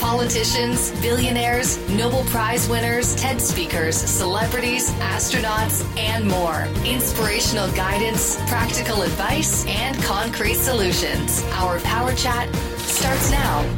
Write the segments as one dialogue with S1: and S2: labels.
S1: politicians, billionaires, Nobel Prize winners, TED speakers, celebrities, astronauts, and more. Inspirational guidance, practical advice, and concrete solutions. Our Power Chat starts now.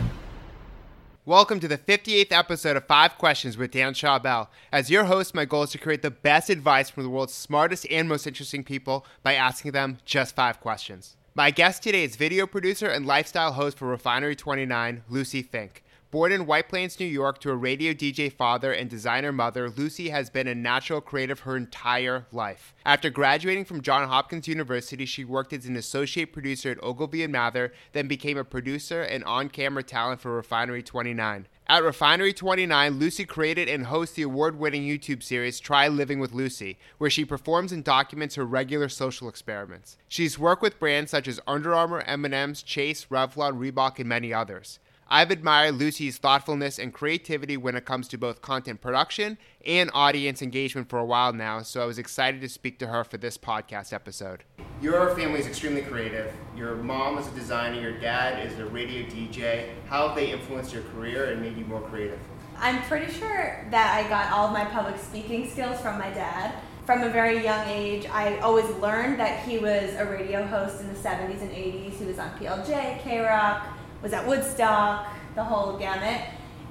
S2: Welcome to the 58th episode of Five Questions with Dan Schawbel. As your host, my goal is to create the best advice from the world's smartest and most interesting people by asking them just five questions. My guest today is video producer and lifestyle host for Refinery 29, Lucy Fink. Born in White Plains, New York, to a radio DJ father and designer mother, Lucy has been a natural creative her entire life. After graduating from Johns Hopkins University, she worked as an associate producer at Ogilvy and Mather, then became a producer and on camera talent for Refinery 29. At Refinery 29, Lucy created and hosts the award winning YouTube series Try Living with Lucy, where she performs and documents her regular social experiments. She's worked with brands such as Under Armour, M&M's, Chase, Revlon, Reebok, and many others. I've admired Lucy's thoughtfulness and creativity when it comes to both content production and audience engagement for a while now, so I was excited to speak to her for this podcast episode. Your family is extremely creative. Your mom is a designer, your dad is a radio DJ. How have they influenced your career and made you more creative?
S3: I'm pretty sure that I got all of my public speaking skills from my dad. From a very young age, I always learned that he was a radio host in the 70s and 80s. He was on PLJ, K Rock, was at Woodstock, the whole gamut.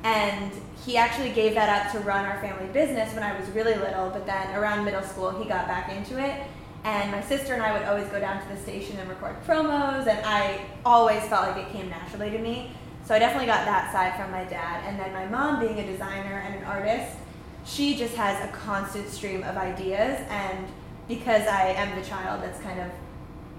S3: And he actually gave that up to run our family business when I was really little, but then around middle school, he got back into it. And my sister and I would always go down to the station and record promos, and I always felt like it came naturally to me. So I definitely got that side from my dad. And then my mom, being a designer and an artist, she just has a constant stream of ideas. And because I am the child that's kind of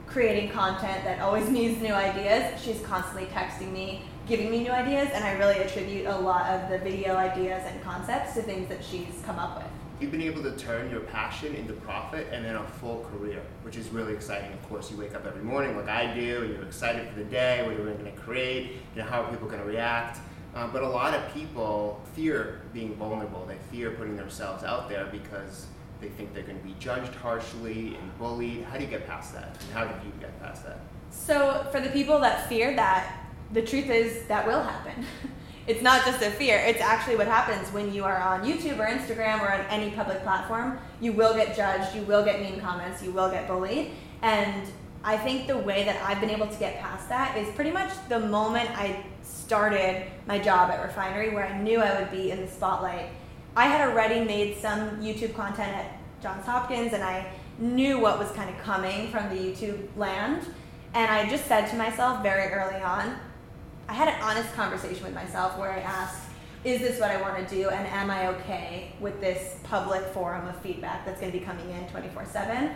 S3: creating content that always needs new ideas. She's constantly texting me, giving me new ideas, and I really attribute a lot of the video ideas and concepts to things that she's come up with.
S2: You've been able to turn your passion into profit and then a full career, which is really exciting. Of course, you wake up every morning like I do, and you're excited for the day, what you're going to create, you know, how are people going to react. Uh, but a lot of people fear being vulnerable. They fear putting themselves out there because they think they're going to be judged harshly and bullied. How do you get past that? And how did you get past that?
S3: So, for the people that fear that, the truth is that will happen. it's not just a fear, it's actually what happens when you are on YouTube or Instagram or on any public platform. You will get judged, you will get mean comments, you will get bullied. And I think the way that I've been able to get past that is pretty much the moment I started my job at Refinery, where I knew I would be in the spotlight I had already made some YouTube content at Johns Hopkins and I knew what was kind of coming from the YouTube land. And I just said to myself very early on, I had an honest conversation with myself where I asked, is this what I want to do? And am I okay with this public forum of feedback that's going to be coming in 24 7?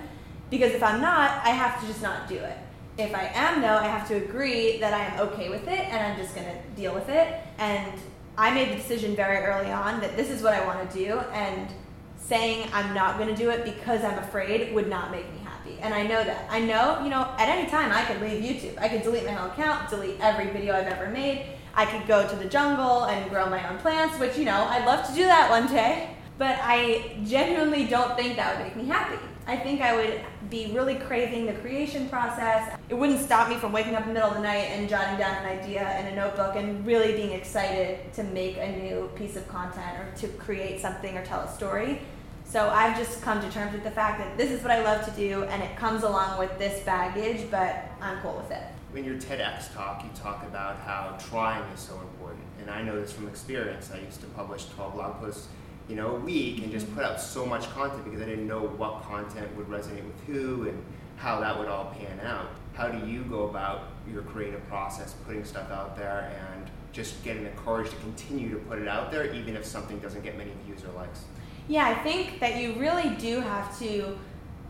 S3: Because if I'm not, I have to just not do it. If I am, though, I have to agree that I am okay with it and I'm just going to deal with it. And I made the decision very early on that this is what I want to do, and saying I'm not going to do it because I'm afraid would not make me happy. And I know that. I know, you know, at any time I could leave YouTube. I could delete my whole account, delete every video I've ever made. I could go to the jungle and grow my own plants, which, you know, I'd love to do that one day. But I genuinely don't think that would make me happy. I think I would be really craving the creation process. It wouldn't stop me from waking up in the middle of the night and jotting down an idea in a notebook and really being excited to make a new piece of content or to create something or tell a story. So I've just come to terms with the fact that this is what I love to do and it comes along with this baggage, but I'm cool with it.
S2: In your TEDx talk, you talk about how trying is so important. And I know this from experience. I used to publish 12 blog posts you know, a week and just put out so much content because I didn't know what content would resonate with who and how that would all pan out. How do you go about your creative process, putting stuff out there and just getting the courage to continue to put it out there even if something doesn't get many views or likes?
S3: Yeah, I think that you really do have to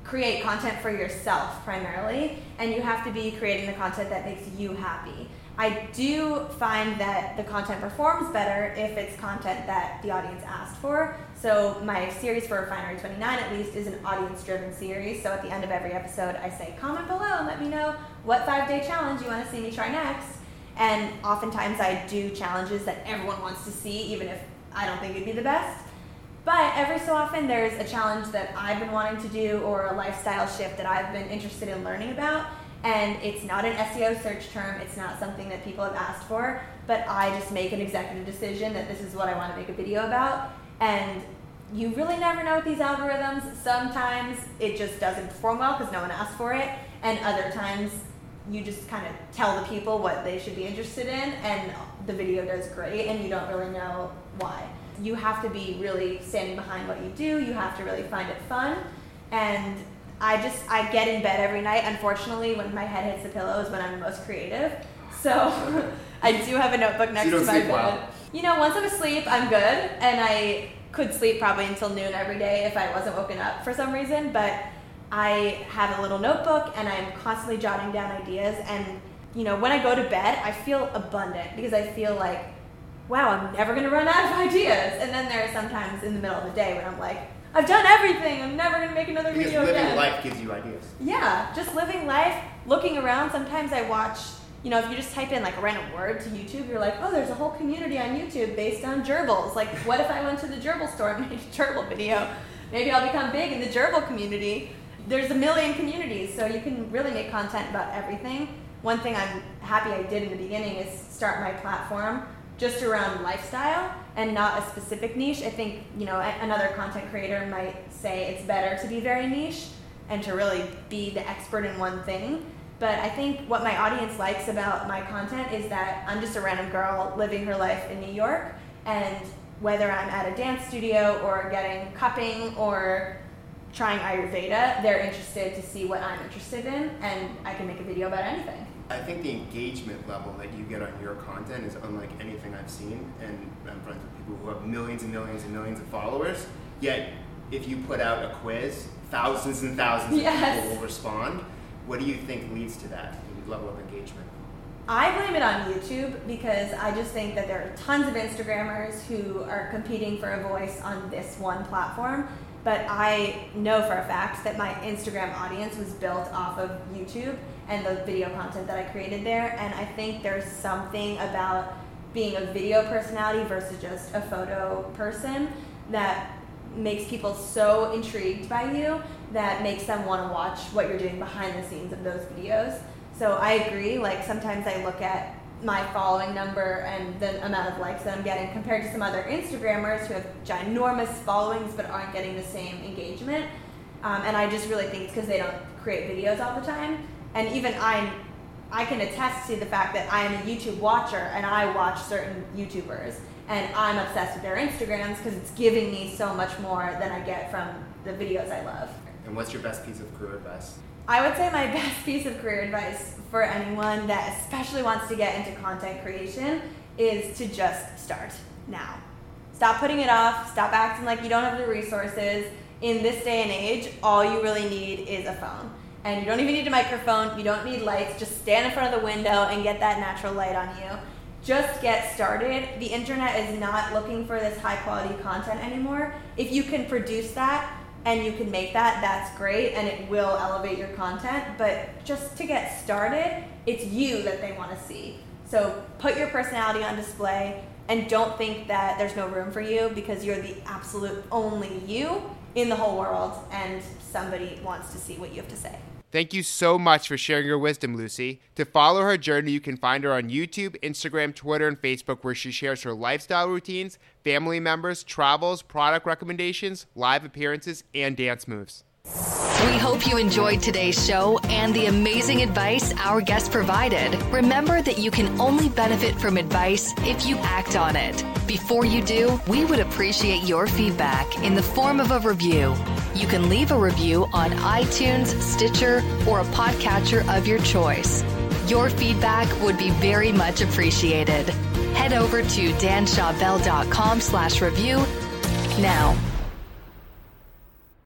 S3: create content for yourself primarily, and you have to be creating the content that makes you happy. I do find that the content performs better if it's content that the audience asked for. So my series for Refinery 29 at least is an audience driven series. So at the end of every episode I say comment below and let me know what five day challenge you want to see me try next. And oftentimes I do challenges that everyone wants to see even if I don't think it'd be the best. But every so often there's a challenge that I've been wanting to do or a lifestyle shift that I've been interested in learning about and it's not an SEO search term. It's not something that people have asked for, but I just make an executive decision that this is what I want to make a video about. And you really never know with these algorithms. Sometimes it just doesn't perform well because no one asked for it, and other times you just kind of tell the people what they should be interested in, and the video does great, and you don't really know why. You have to be really standing behind what you do. You have to really find it fun, and I just I get in bed every night. Unfortunately, when my head hits the pillow is when I'm most creative. So I do have a notebook next
S2: so
S3: to my
S2: bed.
S3: Well. You know, once I'm asleep, I'm good, and I could sleep probably until noon every day if I wasn't woken up for some reason. But I have a little notebook, and I'm constantly jotting down ideas. And you know, when I go to bed, I feel abundant because I feel like, wow, I'm never gonna run out of ideas. And then there are sometimes in the middle of the day when I'm like I've done everything. I'm never gonna make another
S2: because
S3: video
S2: living
S3: again.
S2: life gives you ideas.
S3: Yeah, just living life, looking around. Sometimes I watch. You know, if you just type in like a random word to YouTube, you're like, oh, there's a whole community on YouTube based on gerbils. Like, what if I went to the gerbil store and made a gerbil video? Maybe I'll become big in the gerbil community. There's a million communities, so you can really make content about everything. One thing I'm happy I did in the beginning is start my platform just around lifestyle and not a specific niche. I think, you know, another content creator might say it's better to be very niche and to really be the expert in one thing. But I think what my audience likes about my content is that I'm just a random girl living her life in New York and whether I'm at a dance studio or getting cupping or trying Ayurveda, they're interested to see what I'm interested in and I can make a video about anything.
S2: I think the engagement level that you get on your content is unlike anything I've seen, and I'm friends with people who have millions and millions and millions of followers. Yet, if you put out a quiz, thousands and thousands yes. of people will respond. What do you think leads to that level of engagement?
S3: I blame it on YouTube because I just think that there are tons of Instagrammers who are competing for a voice on this one platform. But I know for a fact that my Instagram audience was built off of YouTube and the video content that I created there. And I think there's something about being a video personality versus just a photo person that makes people so intrigued by you that makes them want to watch what you're doing behind the scenes of those videos. So I agree. Like sometimes I look at my following number and the amount of likes that I'm getting compared to some other Instagrammers who have ginormous followings but aren't getting the same engagement. Um, and I just really think it's because they don't create videos all the time and even I, I can attest to the fact that I am a YouTube watcher and I watch certain YouTubers and I'm obsessed with their Instagrams because it's giving me so much more than I get from the videos I love.
S2: And what's your best piece of career advice?
S3: I would say my best piece of career advice for anyone that especially wants to get into content creation is to just start now. Stop putting it off, stop acting like you don't have the resources. In this day and age, all you really need is a phone and you don't even need a microphone, you don't need lights, just stand in front of the window and get that natural light on you. Just get started. The internet is not looking for this high quality content anymore. If you can produce that and you can make that, that's great and it will elevate your content. But just to get started, it's you that they want to see. So put your personality on display and don't think that there's no room for you because you're the absolute only you in the whole world and somebody wants to see what you have to say.
S2: Thank you so much for sharing your wisdom, Lucy. To follow her journey, you can find her on YouTube, Instagram, Twitter, and Facebook, where she shares her lifestyle routines, family members, travels, product recommendations, live appearances, and dance moves.
S1: We hope you enjoyed today's show and the amazing advice our guest provided. Remember that you can only benefit from advice if you act on it. Before you do, we would appreciate your feedback in the form of a review. You can leave a review on iTunes, Stitcher, or a podcatcher of your choice. Your feedback would be very much appreciated. Head over to danschawbel.com slash review now